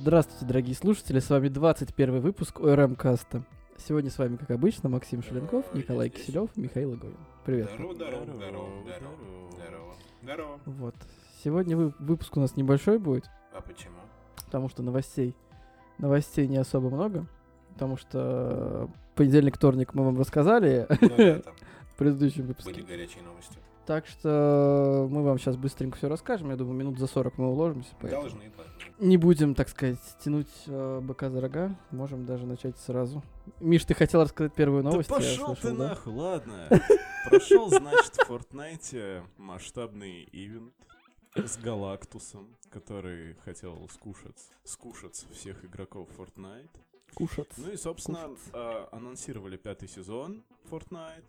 Здравствуйте, дорогие слушатели, с вами 21 выпуск ОРМ Каста. Сегодня с вами, как обычно, Максим Шеленков, Николай Киселев, Михаил Игонин. Привет. Здорово, здорово, здорово, здорово, здорово. Вот. Сегодня вы- выпуск у нас небольшой будет, А почему? потому что новостей, новостей не особо много, потому что понедельник, вторник мы вам рассказали Ну да, в предыдущем были выпуске. горячие новости. Так что мы вам сейчас быстренько все расскажем. Я думаю, минут за 40 мы уложимся. поэтому Должны. Не будем, так сказать, тянуть э, быка за рога. Можем даже начать сразу. Миш, ты хотел рассказать первую новость? да пошел слышал, ты да? нахуй, ладно. Прошел, значит, в Fortnite масштабный ивент с Галактусом, который хотел скушать, скушать всех игроков Fortnite. Кушать. Ну и, собственно, Кушать. а, анонсировали пятый сезон Fortnite,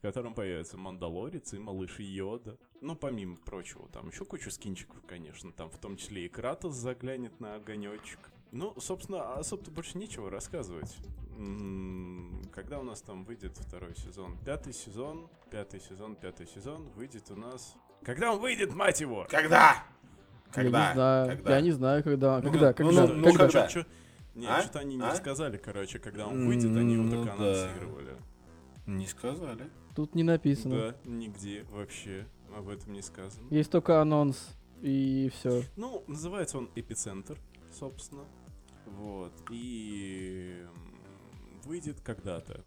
в котором появится Мандалорец и Малыш Йода. Ну, помимо прочего, там еще куча скинчиков, конечно. Там в том числе и Кратос заглянет на огонечек. Ну, собственно, особо-то больше нечего рассказывать. М, Когда у нас там выйдет второй сезон? Пятый сезон, пятый сезон, пятый сезон выйдет у нас... Когда он выйдет, мать его? Когда? Я не Когда? знаю. Когда? Я не знаю, когда. Ну, когда, ну, когда, ну, ну, когда? когда? Чё- чё- Не, А? что-то они не А? сказали, короче, когда он выйдет, они его Ну только да. анонсировали. Не сказали. Тут не написано. Да, нигде вообще об этом не сказано. Есть только анонс и все. Ну, называется он Эпицентр, собственно. Вот. И выйдет когда-то.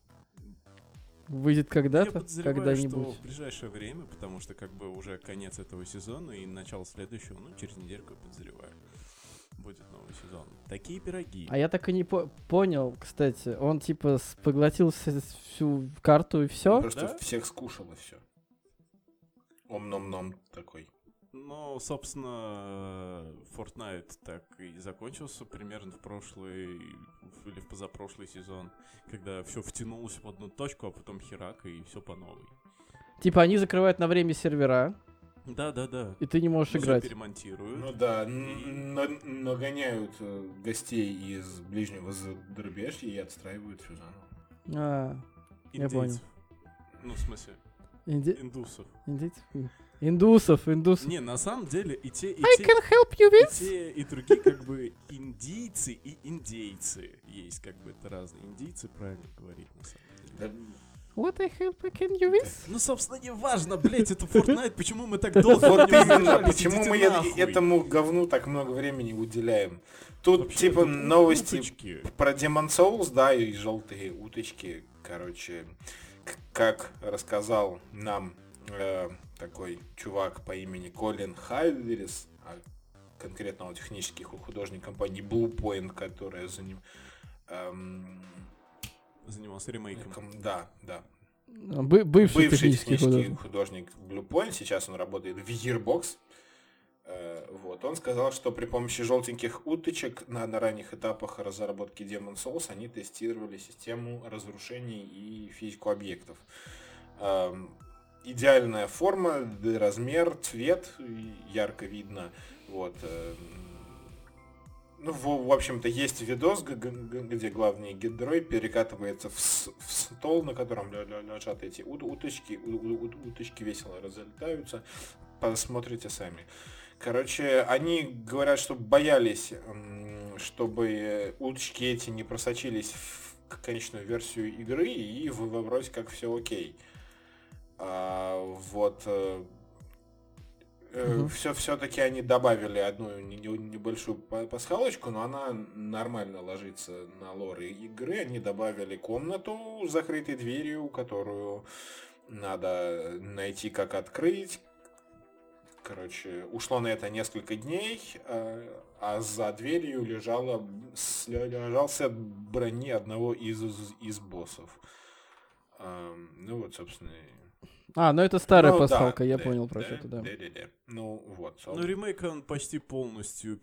Выйдет когда-то, когда-нибудь. что в ближайшее время, потому что как бы уже конец этого сезона и начало следующего, ну, через недельку, подозреваю, будет новый сезон. Такие пироги. А я так и не по- понял, кстати. Он типа поглотил вс- всю карту и все. Просто Да? всех скушал и все. Ом-ном-ном такой. Ну, собственно, Fortnite так и закончился примерно в прошлый или в позапрошлый сезон, когда все втянулось в одну точку, а потом херак и все по новой. Типа они закрывают на время сервера, Да, да, да. и ты не можешь Всё играть. перемонтируют. Ну да, н- нагоняют э, гостей из ближнего зарубежья и отстраивают все заново. А, я понял. Индейцев. Ну, в смысле, инди... индусов. индейцев? Индусов, индусов. Не, на самом деле и те, и I те, can help you и with... те, и другие как бы индийцы и индейцы. Есть как бы это разные. Индийцы правильно говорить на самом деле. Да, What I help can you with? Ну, собственно, не важно, блять, это Fortnite, почему мы так долго Вот именно, почему мы нахуй. этому говну так много времени уделяем. Тут Вообще, типа новости уточки. про Demon Souls, да, и желтые уточки, короче, как рассказал нам э, такой чувак по имени Колин Хайверис, а конкретно он технический ху- художник компании Bluepoint, которая за ним... эм, Занимался ремейком. ком- да, да. Бы- бывший, Бывший технический технический художник. художник Bluepoint, сейчас он работает в Yearbox. Э, Вот, он сказал, что при помощи желтеньких уточек на, на ранних этапах разработки Demon Souls они тестировали систему разрушений и физику объектов. Эм, Идеальная форма, размер, цвет ярко видно. Вот. эм, Ну, в, в общем-то, есть видос, где главный герой перекатывается в, в стол, на котором лежат эти ут- уточки. Уточки весело разлетаются. Посмотрите сами. Короче, они говорят, что боялись, чтобы уточки эти не просочились в конечную версию игры, и вроде как все окей. А, вот Все все-таки они добавили одну не- не- небольшую па- пасхалочку, но она нормально ложится на лор и- игры. Они добавили комнату с закрытой дверью, которую надо найти, как открыть. Короче, ушло на это несколько дней, а, а за дверью лежало, с- лежал сет брони одного из, из, боссов. Ам, Ну вот, собственно, и- А, ну это старая ну, да, пасхалка, я да, понял про да, что-то, да. да, да, да. Ну вот, Ну, собственно. ремейк, он почти полностью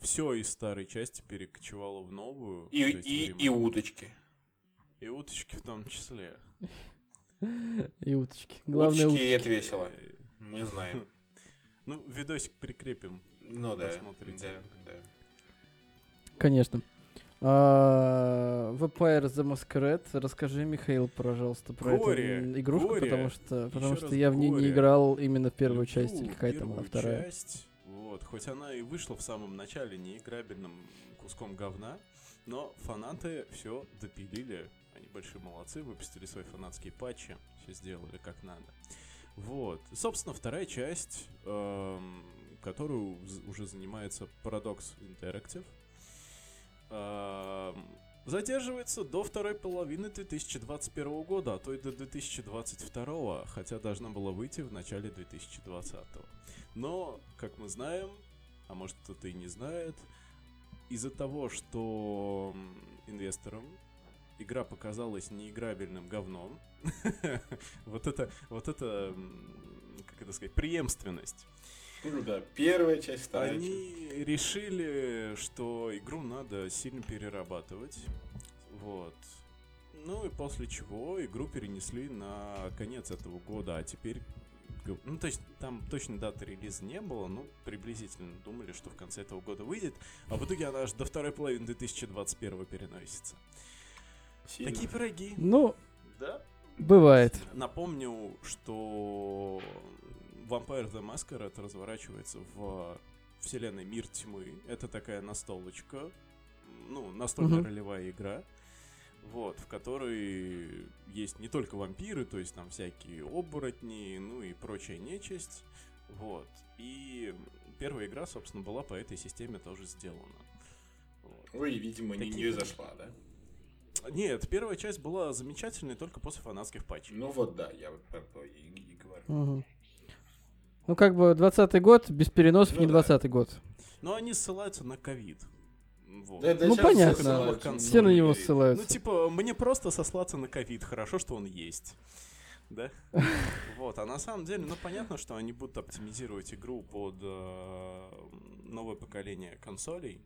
все из старой части перекочевало в новую. и, и, ремейк. и уточки. И уточки в том числе. И уточки. Главное, уточки, уточки. и это весело. Мы знаем. Ну, видосик прикрепим. Ну да, Посмотрите. да, да. Конечно. Vampire the Masquerade. Расскажи, Михаил, пожалуйста, про Горе, эту игрушку, горе. потому что, потому что я в ней не горе. играл именно в первую часть, или Люблю какая там была вторая. часть. Вот. хоть она и вышла в самом начале неиграбельным куском говна, но фанаты все допилили. Они большие молодцы, выпустили свои фанатские патчи, все сделали как надо. Вот. Собственно, вторая часть, эм, которую уже занимается Paradox Interactive, задерживается до второй половины 2021 года, а то и до 2022, хотя должна была выйти в начале 2020. Но, как мы знаем, а может кто-то и не знает, из-за того, что инвесторам игра показалась неиграбельным говном, вот это, вот это, как это сказать, преемственность, Ну да, первая часть, вторая часть. они решили, что игру надо сильно перерабатывать. Вот. Ну и после чего игру перенесли на конец этого года, а теперь... Ну, то есть там точно даты релиза не было, ну, приблизительно думали, что в конце этого года выйдет, а в итоге она аж до второй половины 2021 переносится. Сильно. Такие пироги. Ну, Да. бывает. Напомню, что Vampire the Masquerade разворачивается в вселенной Мир Тьмы. Это такая настолочка, ну, настольная Мгм. ролевая игра, вот, в которой есть не только вампиры, то есть там всякие оборотни, ну и прочая нечисть, вот. И первая игра, собственно, была по этой системе тоже сделана. Вот. Ой, видимо, не, Такие не зашла, да? Нет, первая часть была замечательной только после фанатских патчей. Ну вот да, я вот про то и, и говорю. Мгм. Ну, как бы 20 год, без переносов Ну не да. 20 год. Но они ссылаются на ковид. Вот. Да, да Ну, понятно. все ссылаются на него ковид. Ну, ссылаются. типа, мне просто сослаться на ковид. Хорошо, что он есть. Да? Вот, а на самом деле, ну, понятно, что они будут оптимизировать игру под э, новое поколение консолей.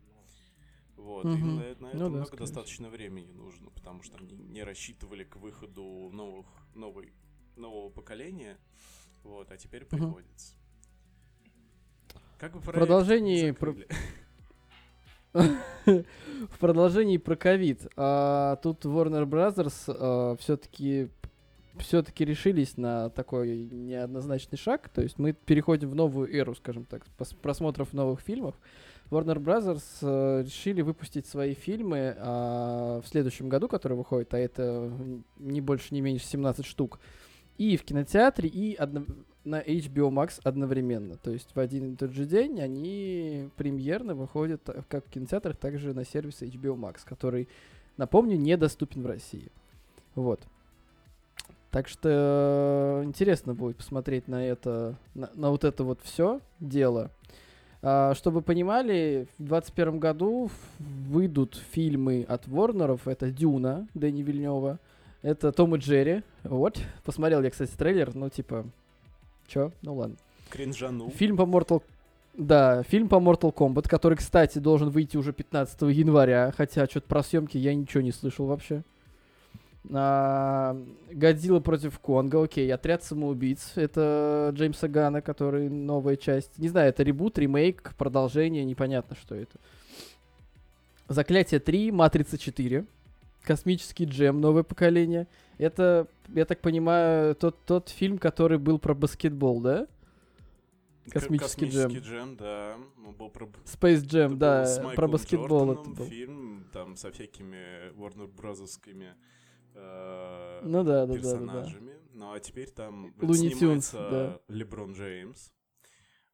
Вот, и Мгм. на, это- на это Ну да, много достаточно времени нужно, потому что они не рассчитывали к выходу новых, новой, нового поколения. Вот, а теперь приходится. Как бы В продолжении про-. В продолжении про ковид. а, тут Warner Brothers все-таки все-таки решились на такой неоднозначный шаг. То есть мы переходим в новую эру, скажем так, просмотров новых фильмов. Warner Brothers э, решили выпустить свои фильмы а, в следующем году, который выходит, а это не больше, не меньше 17 штук. И в кинотеатре, и одно- на HBO Max одновременно. То есть в один и тот же день они премьерно выходят э, как в кинотеатрах, так же на сервисе HBO Max, который, напомню, недоступен в России. Вот. Так что э, интересно будет посмотреть на это, на, на вот это вот все дело. А, чтобы понимали, в 2021 году выйдут фильмы от Ворнеров. Это Дюна Дэни Вильнева. Это Том и Джерри. Вот. Посмотрел я, кстати, трейлер. Ну, типа, чё? Ну ладно. Кринжану. Фильм по Mortal... Да, фильм по Mortal Kombat, который, кстати, должен выйти уже 15 января, хотя что-то про съемки я ничего не слышал вообще. А, Годзилла против Конга, окей, Отряд самоубийц, это Джеймса Гана, который новая часть. Не знаю, это ребут, ремейк, продолжение, непонятно, что это. Заклятие 3, Матрица 4, Космический джем, новое поколение. Это, я так понимаю, тот, тот фильм, который был про баскетбол, да? К- Космический джем. джем, да. Он был про, Space Jam, это да, с про баскетбол это Джорданом был. фильм, там, со всякими Warner Бразовскими э, Ну да, да, да, да, да. Ну, а теперь там Луни Тюнс, снимается Леброн Джеймс.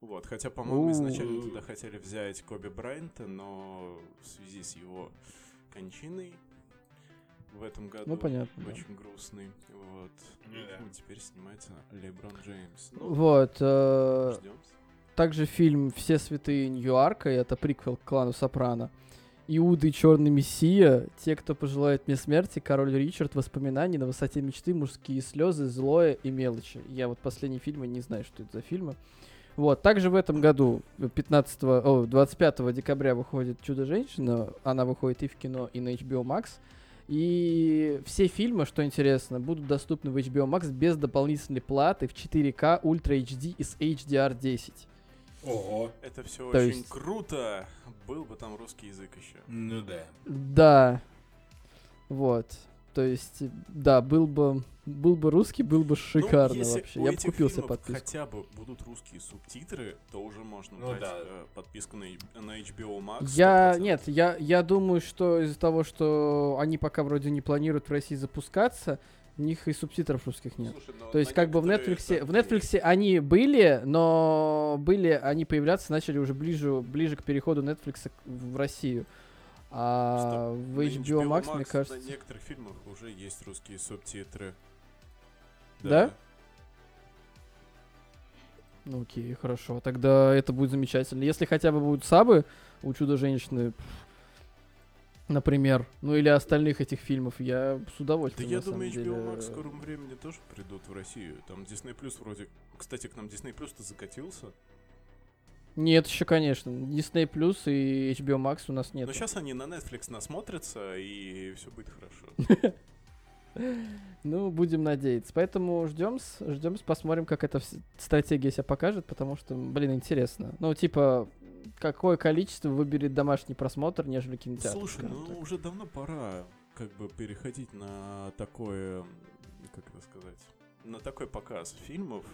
Вот, хотя, по-моему, изначально туда хотели взять Коби Брайанта, но в связи с его кончиной в этом году Ну, понятно, да. очень грустный. Вот. Ну да. Ну, теперь снимается Леброн Джеймс. Ну, Вот. э, ждем. также фильм «Все святые Ньюарка», это приквел к клану Сопрано. Иуда и Черный Мессия, те, кто пожелает мне смерти, Король Ричард, воспоминания на высоте мечты, мужские слезы, злое и мелочи. Я вот последние фильмы не знаю, что это за фильмы. Вот, также в этом году, 15, о, 25 декабря выходит «Чудо-женщина», она выходит и в кино, и на HBO Max. И все фильмы, что интересно, будут доступны в HBO Max без дополнительной платы в 4К Ultra HD и с HDR10. Ого. Это все То очень есть- круто. Был бы там русский язык еще. Ну да. Да. Вот. То есть, да, был бы, был бы русский, был бы шикарно ну, если вообще. у Я бы купил себе подписку. хотя бы будут русские субтитры, то уже можно Ну брать да. э, подписку на, на HBO Max. Я, 100%. нет, я, я думаю, что из-за того, что они пока вроде не планируют в России запускаться, у них и субтитров русских нет. Слушай, То есть, как бы в Netflix, в Netflix они были, но были, они появляться начали уже ближе, ближе к переходу Netflix в Россию. А Стоп, в на HBO Max, мне На кажется... некоторых фильмах уже есть русские субтитры. Да? Ну окей, хорошо. Тогда это будет замечательно. Если хотя бы будут сабы у Чудо-женщины, например, ну или остальных этих фильмов, я с Да удовольствием, я на самом думаю, деле. HBO Max в скором времени тоже придут в Россию. Там Disney Plus вроде... Кстати, к нам Disney Plus-то закатился. Нет, еще, конечно. Disney Plus и HBO Max у нас нет. Но сейчас они на Netflix насмотрятся, и все будет хорошо. Ну, будем надеяться. Поэтому ждем, ждем, посмотрим, как эта стратегия себя покажет, потому что, блин, интересно. Ну, типа, какое количество выберет домашний просмотр, нежели кинотеатр. Слушай, ну так. уже давно пора как бы переходить на такое, как это сказать, на такой показ фильмов.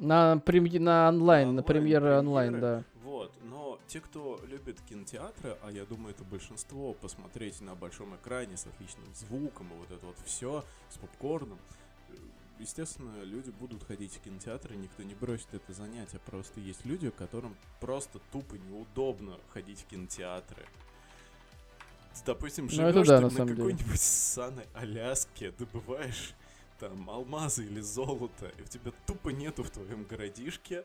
На, прем- на онлайн, на премьеры онлайн, да. Вот, но те, кто любит кинотеатры, а я думаю, это большинство, посмотреть на большом экране с отличным звуком и вот это вот все с попкорном, э, естественно, люди будут ходить в кинотеатры, никто не бросит это занятие, просто есть люди, которым просто тупо неудобно ходить в кинотеатры. Допустим, Ну, живешь да, ты на на какой-нибудь ссаной Аляске, добываешь там алмазы или золото, и у тебя тупо нету в твоем городишке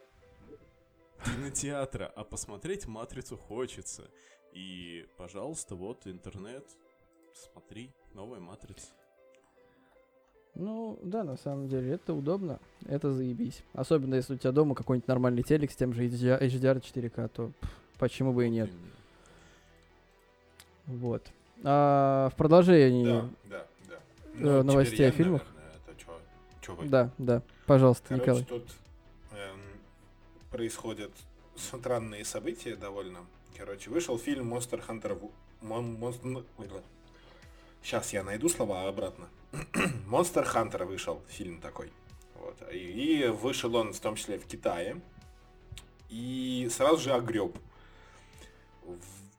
кинотеатра, а посмотреть «Матрицу» хочется. И, пожалуйста, вот интернет, смотри, новая «Матрица». Ну, да, на самом деле, это удобно, это заебись. Особенно, если у тебя дома какой-нибудь нормальный телек с тем же HDR, HDR 4К, то пф, почему бы и нет. Вот. А, в продолжении... Да, да, да. Э, новостей теперь о я, фильмах? Вы? Да, да, пожалуйста, Короче, Николай. тут эм, происходят странные события довольно. Короче, вышел фильм Monster Hunter... Сейчас я найду слова обратно. Monster Hunter вышел, фильм такой. Вот. И, и вышел он в том числе в Китае. И сразу же огреб.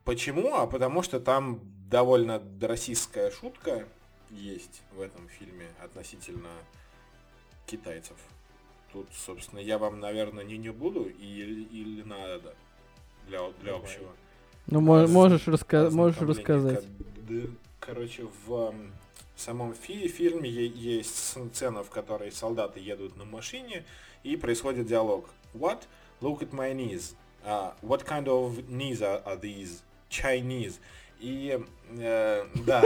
Почему? А потому что там довольно российская шутка есть в этом фильме относительно китайцев. Тут, собственно, я вам, наверное, не не буду или, или надо для, для Давай. общего. Ну, мо- раз- можешь, раска- можешь рассказать. Короче, в м, самом фи- фильме есть сцена, в которой солдаты едут на машине, и происходит диалог. What? Look at my knees. Uh, what kind of knees are, are these? Chinese. И э, да,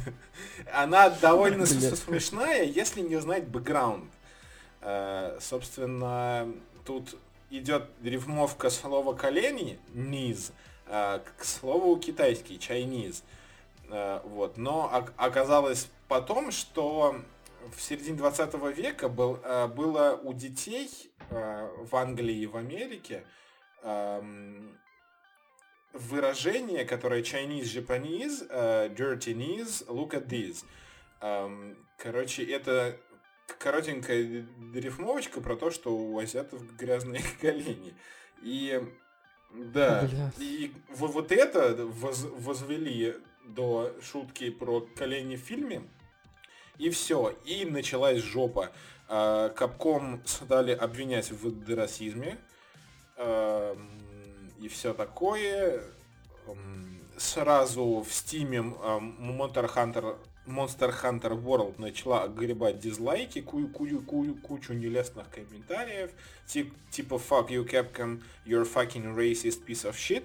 она довольно смешная, если не знать бэкграунд. Э, собственно, тут идет рифмовка слова колени, низ, э, к слову китайский, Chinese. Э, вот. Но ок- оказалось потом, что в середине 20 века был, э, было у детей э, в Англии и в Америке эм, выражение, которое Chinese, Japanese, э, dirty knees, look at this. Эм, короче, это коротенькая рифмовочка про то, что у азиатов грязные колени. И да, Бля. и во- вот это воз- возвели до шутки про колени в фильме. И все. И началась жопа. А, Капком стали обвинять в расизме. И все такое. Сразу в стиме Monster Hunter, Monster Hunter World начала огребать дизлайки, ку- ку- ку- кучу нелестных комментариев, тип- типа fuck you Capcom, you're fucking racist piece of shit.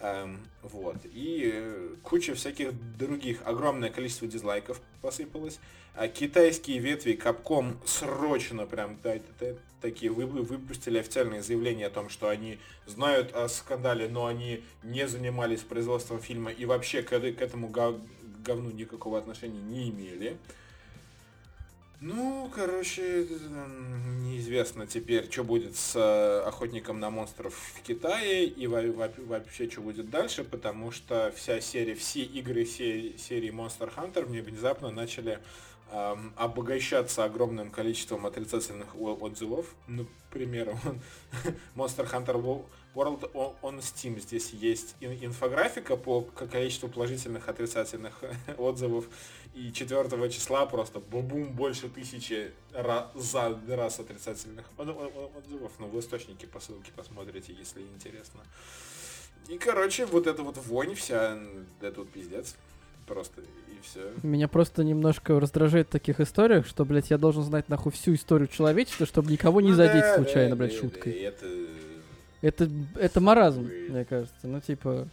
Эм, вот. И э, куча всяких других, огромное количество дизлайков посыпалось. А китайские ветви Capcom срочно прям та- та- такие вы- выпустили официальное заявление о том, что они знают о скандале, но они не занимались производством фильма и вообще к, к этому гов- говну никакого отношения не имели. Ну, короче, неизвестно теперь, что будет с э, охотником на монстров в Китае и во- во- вообще, что будет дальше, потому что вся серия, все игры се- серии Monster Hunter мне внезапно начали ам, обогащаться огромным количеством отрицательных отзывов. Например, Monster Hunter World on, Steam. Здесь есть ин- инфографика по количеству положительных отрицательных отзывов. И 4 числа просто бум больше тысячи ра- за раз отрицательных от- от- от- отзывов. Ну, в источнике по ссылке посмотрите, если интересно. И, короче, вот эта вот вонь вся, да тут пиздец. Просто, и все. Меня просто немножко раздражает в таких историях, что, блядь, я должен знать нахуй всю историю человечества, чтобы никого не задеть случайно, блядь, шуткой. Это... Это, это маразм, Ой. мне кажется. Ну, типа...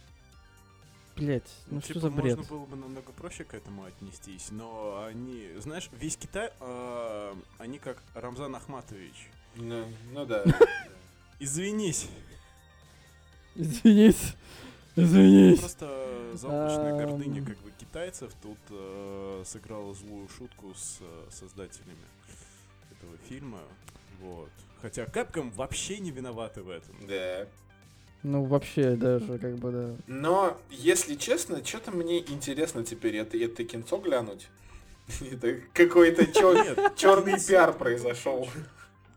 Блять, ну что типа, за бред? можно было бы намного проще к этому отнестись, но они, знаешь, весь Китай, а, они как Рамзан Ахматович. Ну, ну да. Извинись. Извинись. Извинись. Просто заоблачная гордыня как бы китайцев тут э, сыграла злую шутку с э, создателями этого фильма. Вот. Хотя Capcom вообще не виноваты в этом. Да. Ну, вообще, даже, как бы, да. Но, если честно, что-то мне интересно теперь это, это кинцо глянуть. Это какой-то черный пиар произошел.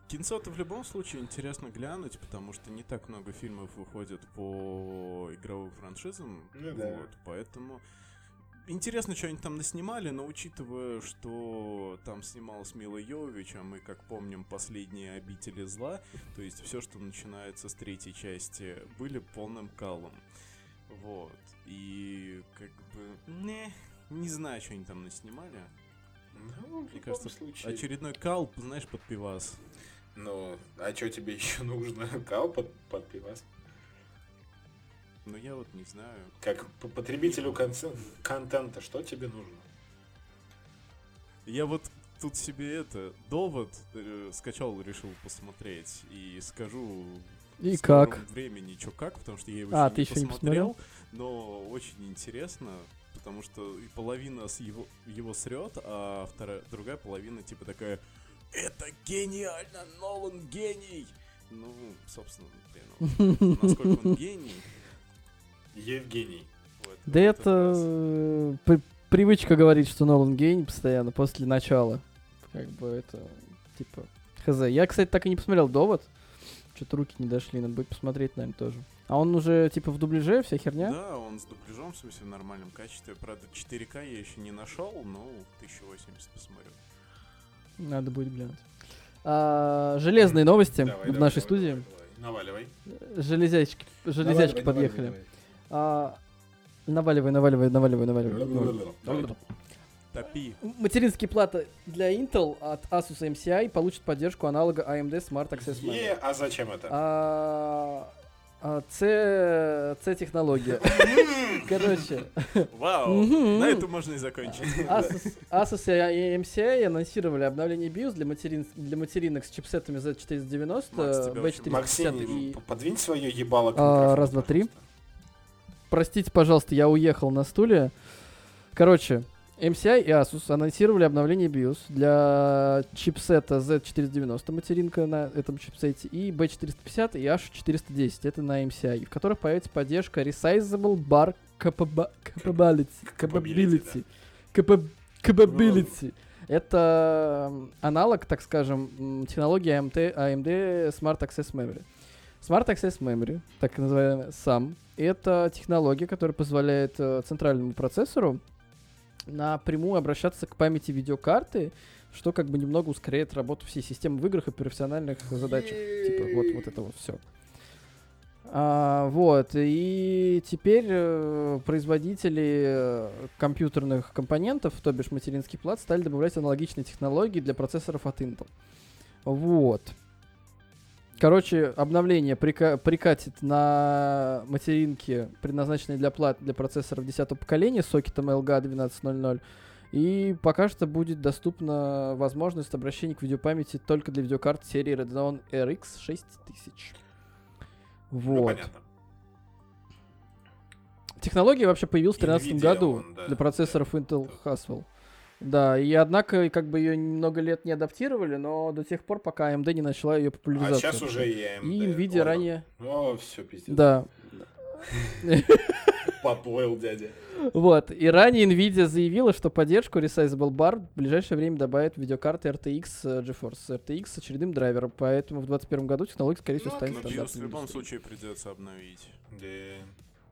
Кинцо-то в любом случае интересно глянуть, потому что не так много фильмов выходит по игровым франшизам. Ну да. Вот, поэтому интересно, что они там наснимали, но учитывая, что там снималась Мила Йовович, а мы, как помним, последние обители зла, то есть все, что начинается с третьей части, были полным калом. Вот. И как бы. Не, не знаю, что они там наснимали. Ну, в Мне любом кажется, случае. очередной кал, знаешь, под пивас. Ну, а что тебе еще нужно? Кал под, под пивас? Но я вот не знаю. Как по- потребителю контента, что тебе нужно? Я вот тут себе это довод э, скачал, решил посмотреть и скажу И в как? времени, что как, потому что я его А, еще ты не еще не посмотрел, но очень интересно, потому что половина с его, его срет, а вторая, другая половина типа такая «Это гениально! Нолан гений!» Ну, собственно, блин, ну, насколько он гений. Евгений. вот, Да в этот это раз. э, при- привычка говорить, что Нолан гений постоянно после начала. Как бы это, типа, хз. Я, кстати, так и не посмотрел «Довод». Что-то руки не дошли, надо будет посмотреть, наверное, тоже. А он уже, типа, в дубляже, вся херня? Да, он с дубляжом, в смысле, в нормальном качестве. Правда, 4К я еще не нашел, но 1080 посмотрю. Надо будет глянуть. А, железные новости Давай, в давай, нашей давай, студии. давай, давай. Наваливай. Железячки, железячки Наваливай, подъехали. наваливай, А, наваливай, наваливай, наваливай, наваливай. Топи. Материнские платы для Intel от Asus MCI получат поддержку аналога AMD Smart Access Memory. Е, а зачем это? А, а, C, C технология. Короче, Вау! На это можно и закончить. Asus, и MCI анонсировали обновление BIOS для, материн, для материнок с чипсетами Z490, Макс, тебя очень- B450 Максим, и... п- подвинь свое ебало А, раз, два, три. Простите, пожалуйста, я уехал на стуле. Короче, MCI и Asus анонсировали обновление BIOS для чипсета Z490 материнка на этом чипсете и B450 и H410, это на MCI, в которых появится поддержка Resizable Bar Capability. Capability, Capability. Capa- Capability. Это аналог, так скажем, технологии AMD, AMD Smart Access Memory. Smart Access Memory, так называемый SAM, это технология, которая позволяет э, центральному процессору напрямую обращаться к памяти видеокарты, что как бы немного ускоряет работу всей системы в играх и профессиональных задачах. Типа вот, вот это вот все. вот, и теперь э, производители э, компьютерных компонентов, то бишь материнских плат, стали добавлять аналогичные технологии для процессоров от Intel. Вот. Короче, обновление прика- прикатит на материнке, предназначенные для плат для процессоров 10 поколения сокетом LGA 1200. И пока что будет доступна возможность обращения к видеопамяти только для видеокарт серии Radeon RX 6000. Ну, Вот. понятно. Технология вообще появилась в 2013 Nvidia году он, да, для процессоров Intel Haswell. Да, и однако, как бы ее много лет не адаптировали, но до тех пор, пока AMD не начала ее А популяризацию. сейчас уже и AMD. И Nvidia О, ранее... О, все, пиздец. Да. Поплыл дядя. Вот. И ранее Nvidia заявила, что поддержку Resizable Bar в ближайшее время добавит видеокарты RTX э, GeForce RTX с очередным драйвером, поэтому в 2021 году технология, скорее всего, Ну, станет стандартным. в любом случае придется обновить.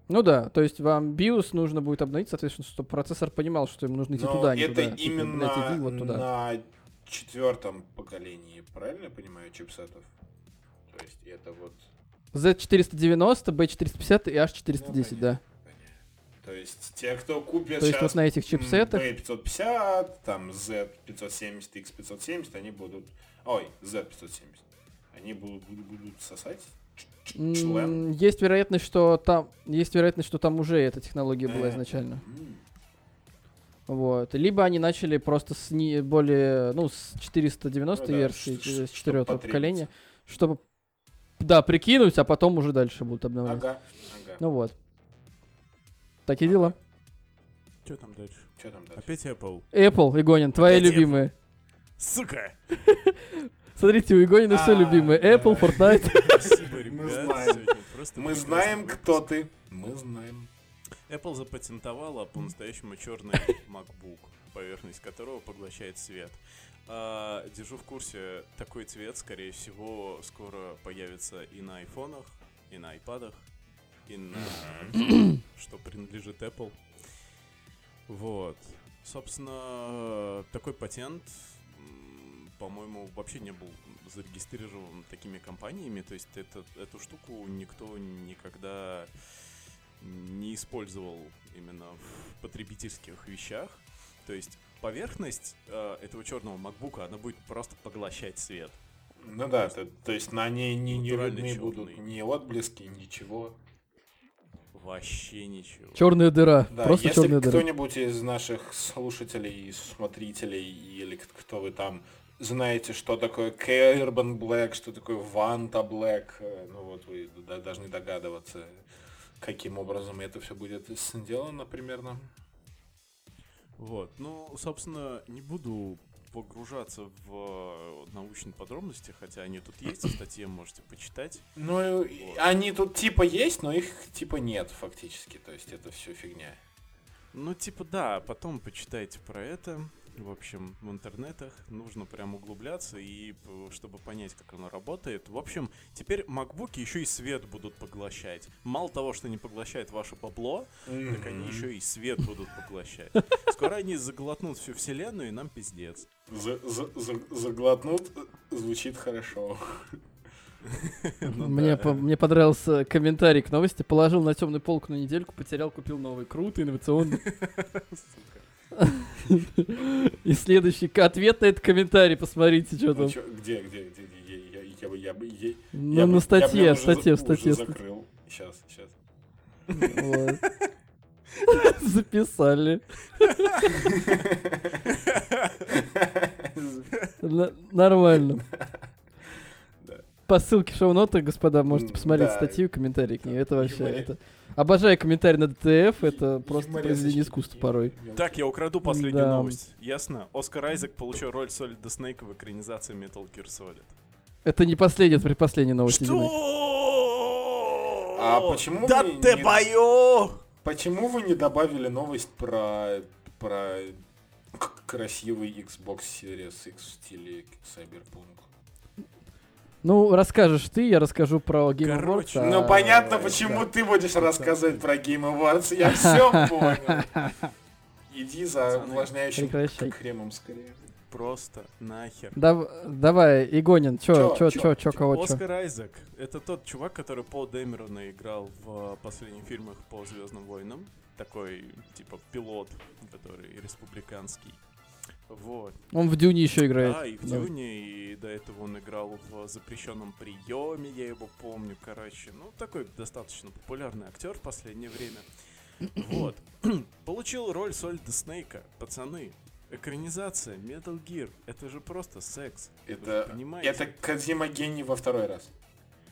Ну да, то есть вам BIOS нужно будет обновить, соответственно, чтобы процессор понимал, что ему нужно идти Но туда, а не это туда. Типа, именно блядь, иди вот туда. на четвертом поколении, правильно я понимаю, чипсетов? То есть это вот... Z490, B450 и H410, Ну, да. понятно. То есть те, кто купит То есть вот на этих чипсетах B550, там Z570, X570, они будут... Ой, Z570. Они будут, будут, будут сосать ч- ч- член. м, есть вероятность, что там есть вероятность, что там уже эта технология была Э. изначально. Вот. Либо они начали просто с не более, ну, с 490 Ну да, версии, ш- э, с четвертого поколения, чтобы, да, прикинуть, а потом уже дальше будут обновлять. Ага, ага. Ну вот. Такие дела. Что там дальше? Что там дальше? Опять Apple. Apple, Игонин, твои Опять Apple. любимые. Сука! Смотрите, у Игонина все А, любимые. да. Apple, Fortnite. Спасибо, ребят. знаем. сегодня просто Мы знаем, кто ты. Мы знаем. Apple запатентовала по-настоящему черный MacBook, поверхность которого поглощает свет. А, держу в курсе, такой цвет, скорее всего, скоро появится и на айфонах, и на айпадах, и на что принадлежит Apple. Вот. Собственно, такой патент, по-моему, вообще не был зарегистрирован такими компаниями. То есть это, эту штуку никто никогда не использовал именно в потребительских вещах. То есть поверхность э, этого черного макбука, она будет просто поглощать свет. Ну да, то, то есть на ней не, не видны будут ни отблески, ничего. Вообще ничего. Черная дыра. Да, Просто если черная дыра. кто-нибудь из наших слушателей, смотрителей или кто вы там знаете, что такое Carbon Black, что такое Vanta Black, э, ну вот вы должны догадываться, каким образом это все будет сделано примерно. Вот, ну, собственно, не буду погружаться в э, научные подробности, хотя они тут есть, в статье можете почитать. Ну, и они тут типа есть, но их типа нет фактически, то есть это все фигня. Ну, типа, да, потом почитайте про это. В общем, в интернетах нужно прям углубляться и п- чтобы понять, как оно работает. В общем, теперь макбуки еще и свет будут поглощать. Мало того, что они поглощают ваше бабло, так они еще и свет будут поглощать. Скоро они заглотнут всю вселенную и нам пиздец. За- за- за- заглотнут э, звучит хорошо. Ну Мне, да. по- мне понравился комментарий к новости. Положил на темную полку на недельку, потерял, купил новый. Круто, инновационно. И следующий ответ на этот комментарий, посмотрите, что Ну, там. где, где, где, где, я, я бы, я бы, я, Ну, на статье, в статье, в статье. закрыл. Сейчас, сейчас. Записали. Нормально. По ссылке в шоу-ноты, господа, можете посмотреть да. статью и комментарии к ней. Это вообще, Юмори- это... Обожаю комментарии на ДТФ, это просто произведение искусства порой. Так, я украду последнюю Да. новость. Ясно? Оскар Айзек получил роль Солида Снейка в экранизации Metal Gear Solid. Это не последняя, это предпоследняя новость. Что? А почему Да ты не- бою! Почему вы не добавили новость про, про красивый Xbox Series X в стиле Cyberpunk? Ну, расскажешь ты, я расскажу про Game Короче, Awards. а- ну понятно, да. почему ты будешь рассказывать про Game Awards, я все понял. Иди за увлажняющим кремом скорее. Просто нахер. Дав- давай, Игонин, чё, Чё, чё, чё, чё, чё, кого, чё? Оскар Айзек — это тот чувак, который Пол Дэмерона играл в э, последних фильмах по Звездным войнам. Такой, типа, пилот, который республиканский. Вот. Он в Дюне еще играет. Да, и в Да. Дюне, и до этого он играл в запрещенном приеме, я его помню, короче. Ну, такой достаточно популярный актер в последнее время. Вот. Получил роль Сольда Снейка. Пацаны, экранизация, Metal Gear, это же просто секс. Это, понимаете? это Кадзима гений во второй раз.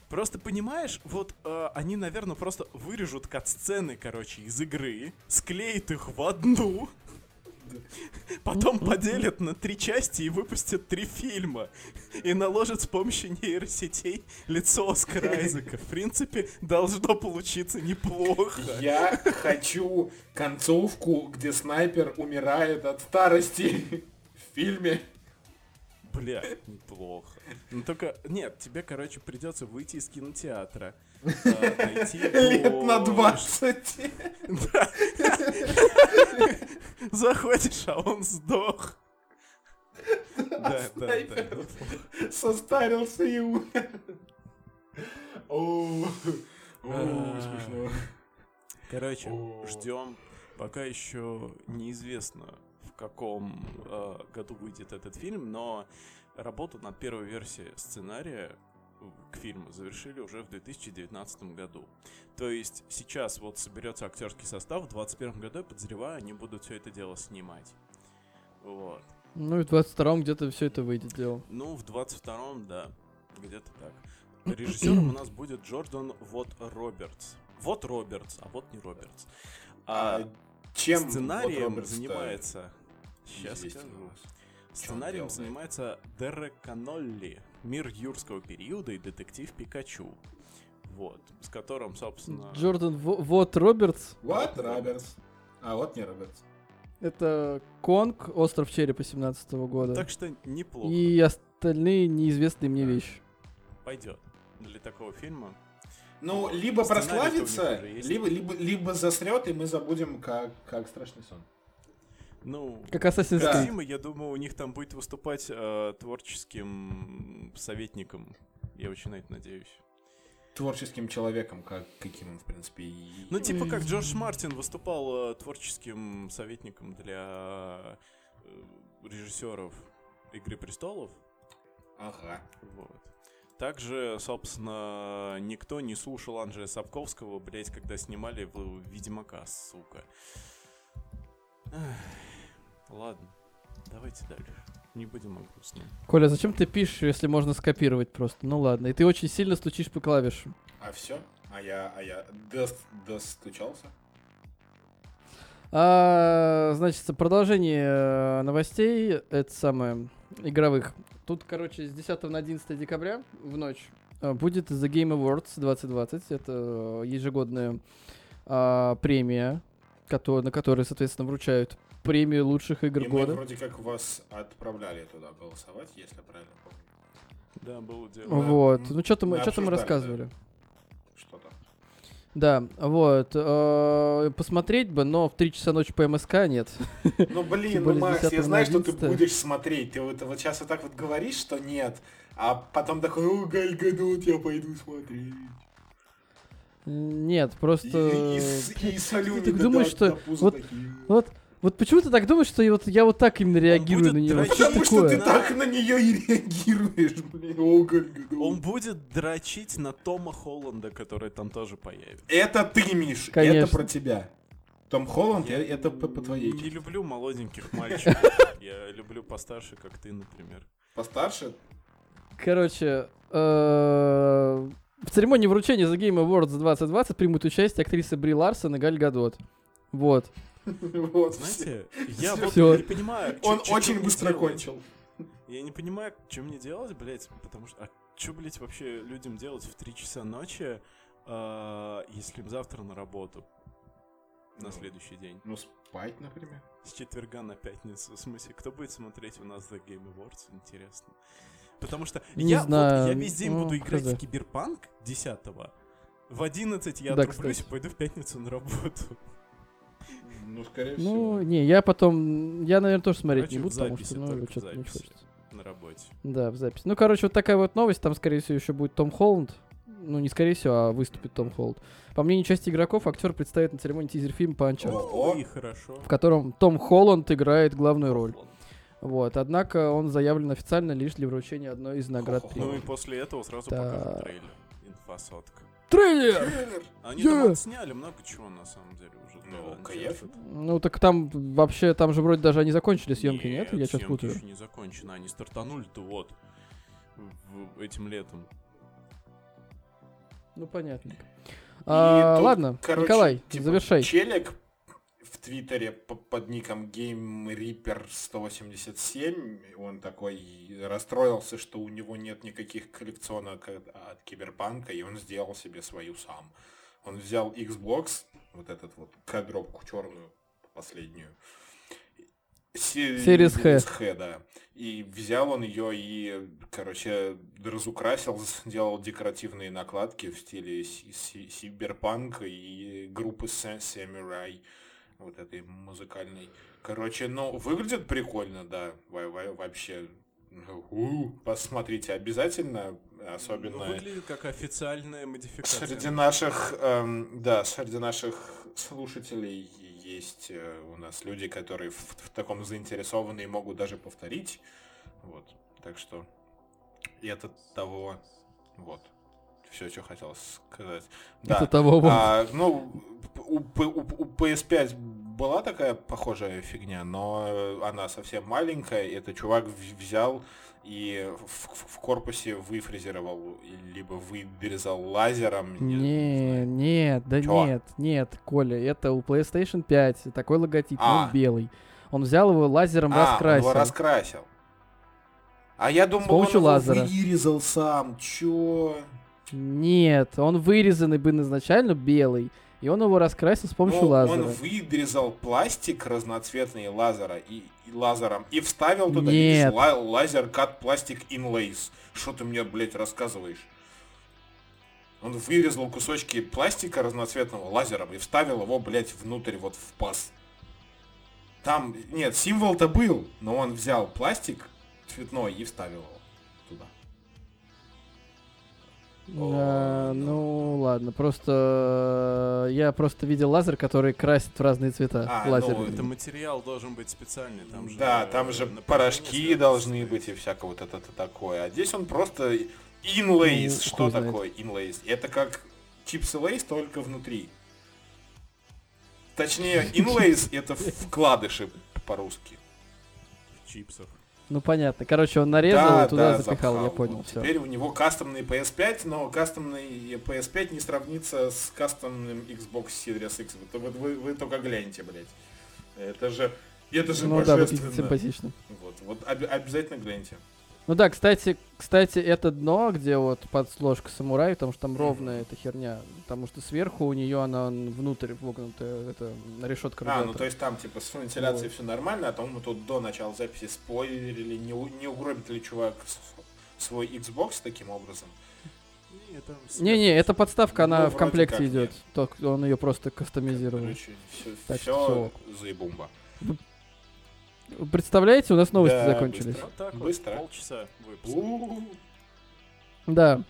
Просто понимаешь, вот э, они, наверное, просто вырежут кат-сцены, короче, из игры, склеят их в одну, Потом поделят на три части и выпустят три фильма. И наложат с помощью нейросетей лицо Оскара Айзека. В принципе, должно получиться неплохо. Я хочу концовку, где снайпер умирает от старости в фильме. Бля, неплохо. Ну только, нет, тебе, короче, придется выйти из кинотеатра. а, Лет на 20. Заходишь, а он сдох. Да, да, да. Состарился и умер. О, о, А. смешно. Короче, ждем. Пока еще неизвестно, в каком э, году выйдет этот фильм, но работу над первой версией сценария к фильму завершили уже в 2019 году. То есть сейчас вот соберется актерский состав, в 2021 году, я подозреваю, они будут все это дело снимать. Вот. Ну и в 22-м где-то все это выйдет дело. Ну, в 22-м, да, где-то так. Режиссером у нас будет Джордан Вот Робертс. Вот Робертс, а вот не Робертс. А, А чем вот сценарием Робертс-то занимается... Сейчас скажу. Сценарием занимается Дерек Канолли, Мир юрского периода и детектив Пикачу. Вот, с которым, собственно... Джордан Во- Вот Робертс. Вот Робертс. А вот не Робертс. Это Конг, Остров Черепа 17 года. Так что неплохо. И остальные неизвестные мне вещи. Пойдет для такого фильма. Ну, либо прославится, либо, либо, либо засрет, и мы забудем, как, как страшный сон. Ну, Как Assassin's. Creed. Дима, я думаю, у них там будет выступать э, творческим советником. Я очень на это надеюсь. Творческим человеком, как, каким он, в принципе, и... Ну, типа как Джордж Мартин выступал э, творческим советником для э, режиссеров Игры престолов. Ага. Вот. Также, собственно, никто не слушал Анджея Сапковского, блять, когда снимали в- Ведьмака, сука. Эх, Ладно, давайте дальше. Не будем о грустном. Коля, зачем ты пишешь, если можно скопировать просто? Ну ладно. И ты очень сильно стучишь по клавишам. А все? А я, а я дос- достучался? А, значит, продолжение э, новостей, это самое, игровых. Тут, короче, с 10 на 11 декабря в ночь э, будет The Game Awards 2020. Это э, ежегодная а, премия, кото- на которой, соответственно, вручают премию лучших игр И мы года. вроде как вас отправляли туда голосовать, если я правильно помню. Да, было дело. Вот. Ну, что-то мы, мы что-то мы рассказывали. Что-то. Да, вот. э, посмотреть бы, но в 3 часа ночи по МСК нет. Ну блин, ну Макс, 10 я на знаю, что ты 11. будешь смотреть. Ты вот, вот сейчас вот так вот говоришь, что нет, а потом такой, о, Галь Гадот, я пойду смотреть. Нет, И, просто... и, с- и солю ты думаешь, что на пузо вот- такие. Вот, вот почему ты так думаешь, что я вот, я вот так именно реагирую на нее? дрочить. Потому что ты так на нее и реагируешь, блин. О, Гадот. Он будет дрочить на Тома Холланда, который там тоже появится. Это ты, Миш, Конечно. это про тебя. Том Холланд, Я я- это по, по твоей Не части. люблю молоденьких мальчиков. Я люблю постарше, как ты, например. Постарше? Короче, э, в церемонии вручения The Game Awards 2020 примут участие актрисы Бри Ларсон и Галь Гадот. Вот. Вот. Знаете, я вот не понимаю, Он очень быстро кончил. Я не понимаю, что мне делать, блядь, потому что... А что, блядь, вообще людям делать в 3 часа ночи, а, если им завтра на работу? На Ну. следующий день. Ну, спать, например. С четверга на пятницу. В смысле, кто будет смотреть у нас The Game Awards? Интересно. Потому что Не я, вот- знаю, я весь день ну, буду играть хз. в Киберпанк 10 В 11 я Да, отрублюсь кстати. и пойду в пятницу на работу. Ну, скорее Ну, всего. не, я потом... Я, наверное, тоже смотреть Короче, не в буду, потому что, ну, что-то не хочется. На работе. Да, в запись. Ну, короче, вот такая вот новость. Там, скорее всего, еще будет Том Холланд. Ну, не скорее всего, а выступит Том Холланд. По мнению части игроков, актер представит на церемонии тизер-фильм по Uncharted, О, И хорошо. в котором Том Холланд играет главную роль. Вот, однако он заявлен официально лишь для вручения одной из наград. Ну и после этого сразу Да. покажут трейлер. Инфосотка. Трейлер! Трейлер. Они Yeah. там отсняли много чего, на самом деле, Ну, Uncharted. кайф. Ну, так там вообще, там же вроде даже они закончили съемки, нет? Я сейчас путаю. еще не закончены. Они стартанули-то вот в- этим летом. Ну, понятненько. И А, тут, ладно, короче, Николай, типа, завершай. Челик в Твиттере по- под ником Game Reaper 187. Он такой расстроился, что у него нет никаких коллекционок от, от Киберпанка, и он сделал себе свою сам. Он взял Xbox, вот этот вот коробку черную, последнюю. Series Х. Х, да. И взял он ее и, короче, разукрасил, сделал декоративные накладки в стиле си- си- Сиберпанк и группы Samurai, вот этой музыкальной. Короче, ну, выглядит прикольно, да, во- во- вообще. У, Посмотрите обязательно, Ну, особенно выглядит как официальная модификация. среди наших, эм, да, среди наших слушателей есть э, у нас люди, которые в, в таком заинтересованы и могут даже повторить. Вот. Так что и это того. Вот. Все, что хотел сказать. Да. Это того вот. А, ну, у, у- у PS5 была такая похожая фигня, но она совсем маленькая. и этот чувак взял и в, в- корпусе выфрезеровал, либо вырезал лазером. не Не, нет, да Чё? нет, нет, Коля, это у PlayStation 5 такой логотип, А. он белый. Он взял его лазером А, он раскрасил. его раскрасил. А я думал, помощью он его лазера. вырезал сам. Чё? Нет, он вырезанный был изначально белый, и он его раскрасил с помощью Ну, лазера. Он вырезал пластик разноцветный лазера и, и лазером и вставил туда Нет. видишь, ла- лазер кат пластик inlays. Что ты мне, блядь, рассказываешь? Он вырезал кусочки пластика разноцветного лазером и вставил его, блядь, внутрь вот в паз. Там, нет, символ-то был, но он взял пластик цветной и вставил его А, ну ладно, просто э, я просто видел лазер, который красит в разные цвета. А, лазер. ну, Это материал должен быть специальный, там же... Да, там же напряжение порошки должны быть и всякое вот это такое. А здесь он просто inlays. Ну, Что такое inlays? Это как чипсы лейс, только внутри. Точнее, inlays это вкладыши по-русски. В чипсах. Ну понятно. Короче, он нарезал Да, и туда да, запихал, я запхал. понял, Вот все. Теперь у него кастомный PS5, но кастомный PS5 не сравнится с кастомным Xbox Series X. Вот, вот вы, вы только гляньте, блядь. Это же, это же Ну да, божественно. симпатично. Вот, вот об- обязательно гляньте. Ну да, кстати, кстати, это дно, где вот подсложка самурай, потому что там ровная эта херня, потому что сверху у нее она внутрь вогнутая, это решетка А, ну то есть там типа с вентиляцией Вот. все нормально, а то мы тут до начала записи спойлерили, не, у- не угробит ли чувак свой Xbox таким образом. Не-не, эта подставка, она Ну, в вроде комплекте идет. нет. Только он ее просто кастомизировал. Короче, все, Так что заебумба. Представляете, у нас новости Да, закончились. быстро. Вот так вот, Быстро. полчаса выпуска. У-у-у. Да.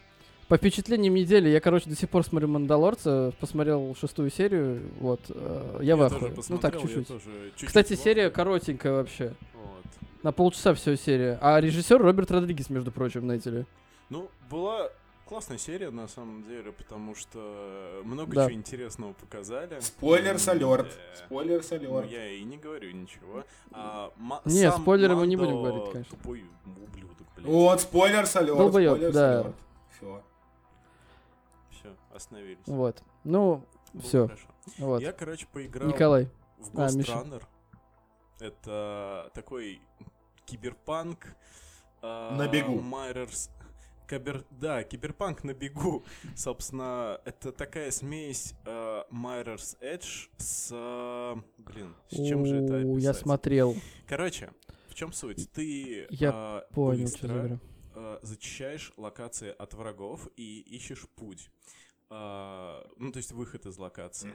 По впечатлениям недели, я, короче, до сих пор смотрю «Мандалорца», посмотрел шестую серию, вот, э, я в тоже ахуе. Ну так, я чуть-чуть. тоже чуть-чуть Кстати, в серия коротенькая вообще. Вот. На полчаса все серия. А режиссер Роберт Родригес, между прочим, знаете ли. Ну, была классная серия, на самом деле, потому что много Да. чего интересного показали. Спойлерс алерт. Да. Спойлерс Ну, алерт. я и не говорю ничего. А, Не, спойлеры мы не будем говорить, конечно. Тупой ублюдок, блядь. Вот, спойлерс алерт. Долбоёб, да. Все. Все, остановились. Вот. Ну, все. Вот. Я, короче, поиграл Николай. в А, Ghost Миша. Runner. Это такой киберпанк. а, На бегу. Mirror's- Кибер... Да, киберпанк на бегу. Собственно, это такая смесь э, Mirror's Edge с... э, блин, с чем же это У, Я описать? смотрел. Короче, в чем суть? Ты Я а, Понял, быстро, а, зачищаешь локации от врагов и ищешь путь. А, ну, то есть выход из локации.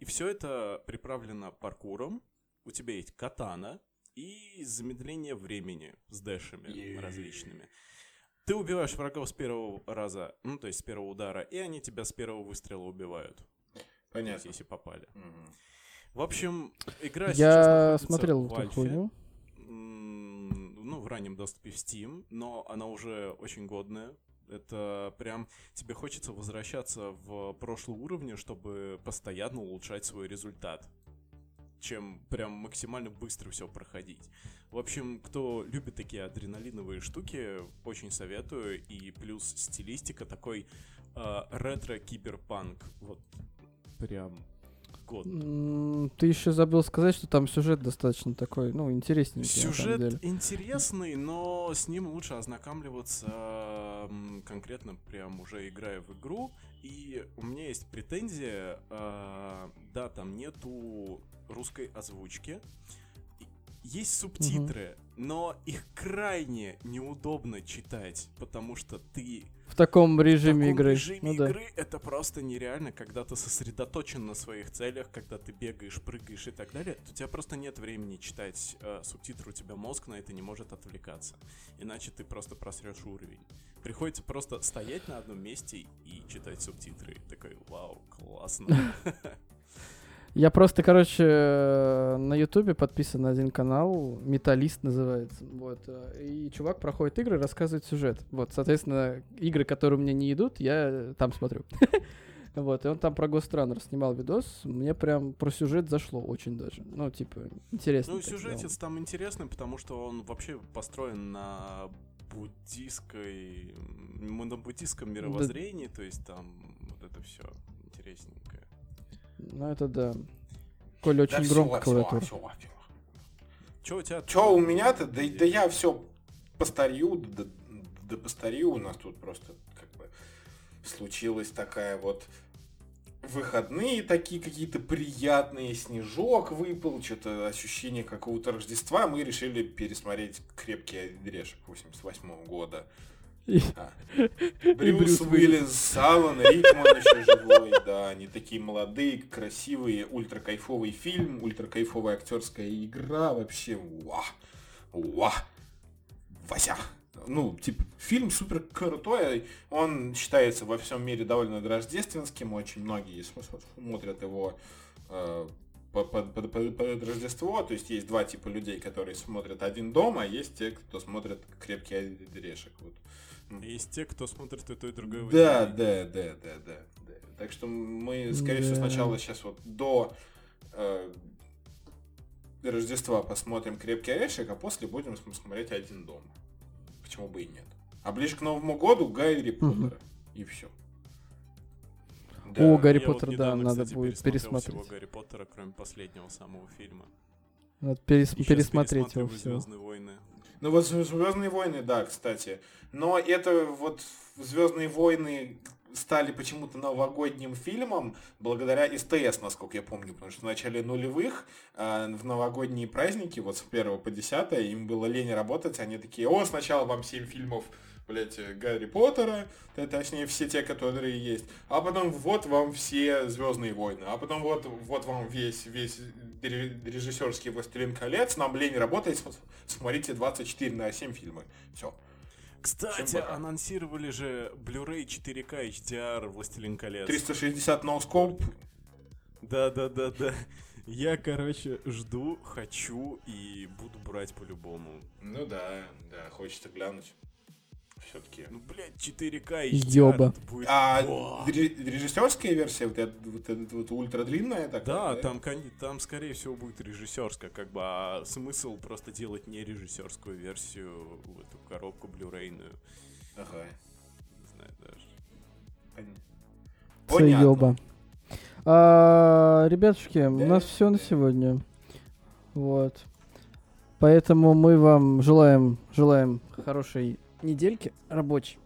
И все это приправлено паркуром. У тебя есть катана и замедление времени с дэшами Е. различными. Ты убиваешь врагов с первого раза, ну, то есть с первого удара, и они тебя с первого выстрела убивают. То есть, Понятно. если попали. Мгм. В общем, игра сейчас Я смотрел в эту хуйню. Ну, в раннем доступе в Steam, но она уже очень годная. Это прям тебе хочется возвращаться в прошлые уровни, чтобы постоянно улучшать свой результат. Чем прям максимально быстро все проходить. В общем, кто любит такие адреналиновые штуки, очень советую. И плюс стилистика такой э, ретро-киберпанк. Вот прям год. Ты еще забыл сказать, что там сюжет достаточно такой, ну, интересненький, Сюжет интересный, но с ним лучше ознакомливаться конкретно прям уже играя в игру. И у меня есть претензия, а, да, там нету русской озвучки. Есть субтитры, но их крайне неудобно читать, потому что ты В таком в режиме таком игры. режиме ну да. игры это просто нереально, когда ты сосредоточен на своих целях, когда ты бегаешь, прыгаешь и так далее. У тебя просто нет времени читать э, субтитры, у тебя мозг на это не может отвлекаться. Иначе ты просто просрешь уровень. Приходится просто стоять на одном месте и читать субтитры. Такой, вау, классно. Я просто, короче, э, на Ютубе подписан на один канал, Металлист называется. Вот. э, И чувак проходит игры, рассказывает сюжет. Вот, соответственно, игры, которые мне не идут, я там смотрю. Вот, и он там про Ghost Runner снимал видос. Мне прям про сюжет зашло очень даже. Ну, типа, интересно. Ну, сюжетец там интересный, потому что он вообще построен на буддийской, на буддийском мировоззрении, то есть там вот это все интересненькое. Ну, это да. Коля очень громко клавиатура. Че у тебя? Че у меня-то? Да, да я все постарью, да, да постарью. У нас тут просто как бы случилась такая вот выходные такие какие-то приятные, снежок выпал, что-то ощущение какого-то Рождества. Мы решили пересмотреть «Крепкий орешек» 88 года. А. Брюс Брюс Уиллис, Алан Рикман еще живой, да, они такие молодые, красивые, ультра кайфовый фильм, ультра кайфовая актерская игра, вообще, уа, уа, Вася. Ну, типа, фильм супер крутой, он считается во всем мире довольно рождественским, очень многие см- см- смотрят его э, по- под, под- под- под Рождество, то есть есть два типа людей, которые смотрят «Один дом», а есть те, кто смотрит «Крепкий орешек». Вот. Есть те, кто смотрит и то, и другое. Да, да, да, да, да, да. Так что мы, скорее всего, Да. сначала сейчас вот до э, Рождества посмотрим «Крепкий орешек», а после будем см- смотреть «Один дом». Почему бы и нет. А ближе к Новому году Гарри Мгм. Поттера. И все. О, Гарри Я вот Поттер, да, недавно, надо кстати, будет пересмотрел пересмотреть. всего Гарри Поттера, кроме последнего самого фильма. Вот перес- пересмотреть его все. «Звездные войны». Ну вот Звездные войны, да, кстати. Но это вот Звездные войны стали почему-то новогодним фильмом благодаря СТС, насколько я помню, потому что в начале нулевых э, в новогодние праздники, вот с 1 по 10, им было лень работать, они такие, о, сначала вам 7 фильмов, блять, Гарри Поттера, точнее все те, которые есть, а потом вот вам все Звездные войны, а потом вот, вот вам весь, весь ре- режиссерский Властелин колец, нам лень работать, см- смотрите 24 на 7 фильмы. Все. Кстати, анонсировали же Blu-ray 4К HDR «Властелин колец». 360 no scope. Да-да-да-да. Я, короче, жду, хочу и буду брать по-любому. Ну да, да, хочется глянуть. Все-таки. Ну, блядь, 4К HDR. Ёба. будет... А режиссерская версия, вот эта вот, эта вот ультра длинная такая? Да, там, кон- там, скорее всего, будет режиссерская, как бы, а смысл просто делать не режиссерскую версию, в эту коробку блюрейную. Ага. Не знаю даже. Пон- Заёба. А, ребятушки, у нас все на сегодня. Вот. Поэтому мы вам желаем, желаем хорошей недельки рабочей.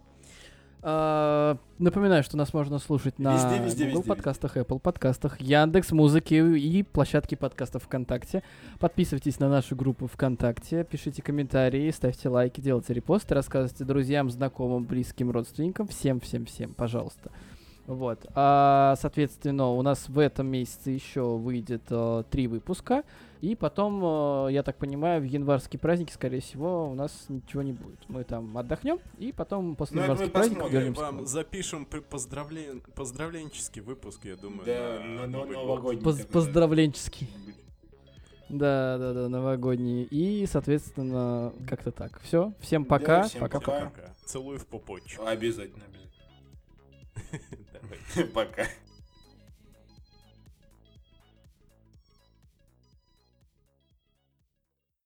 А, напоминаю, что нас можно слушать на Везде, везде, Google везде, подкастах, Apple подкастах, Яндекс Музыке и площадке подкастов ВКонтакте. Подписывайтесь на нашу группу ВКонтакте, пишите комментарии, ставьте лайки, делайте репосты, рассказывайте друзьям, знакомым, близким, родственникам, всем, всем, всем, пожалуйста. Вот. А, соответственно, у нас в этом месяце еще выйдет э, три выпуска. И потом, э, я так понимаю, в январские праздники, скорее всего, у нас ничего не будет. Мы там отдохнем, и потом после Ну, январских праздников вернемся. Вам запишем поздравлен... поздравленческий выпуск, я думаю, Да, на на- на новогодний. Поз- да. поздравленческий. Да, да, да, новогодние. И, соответственно, как-то так. Все. Всем пока. Да, всем Пока-пока. пока. Пока. Целую в попочку. Обязательно, обязательно. Пока.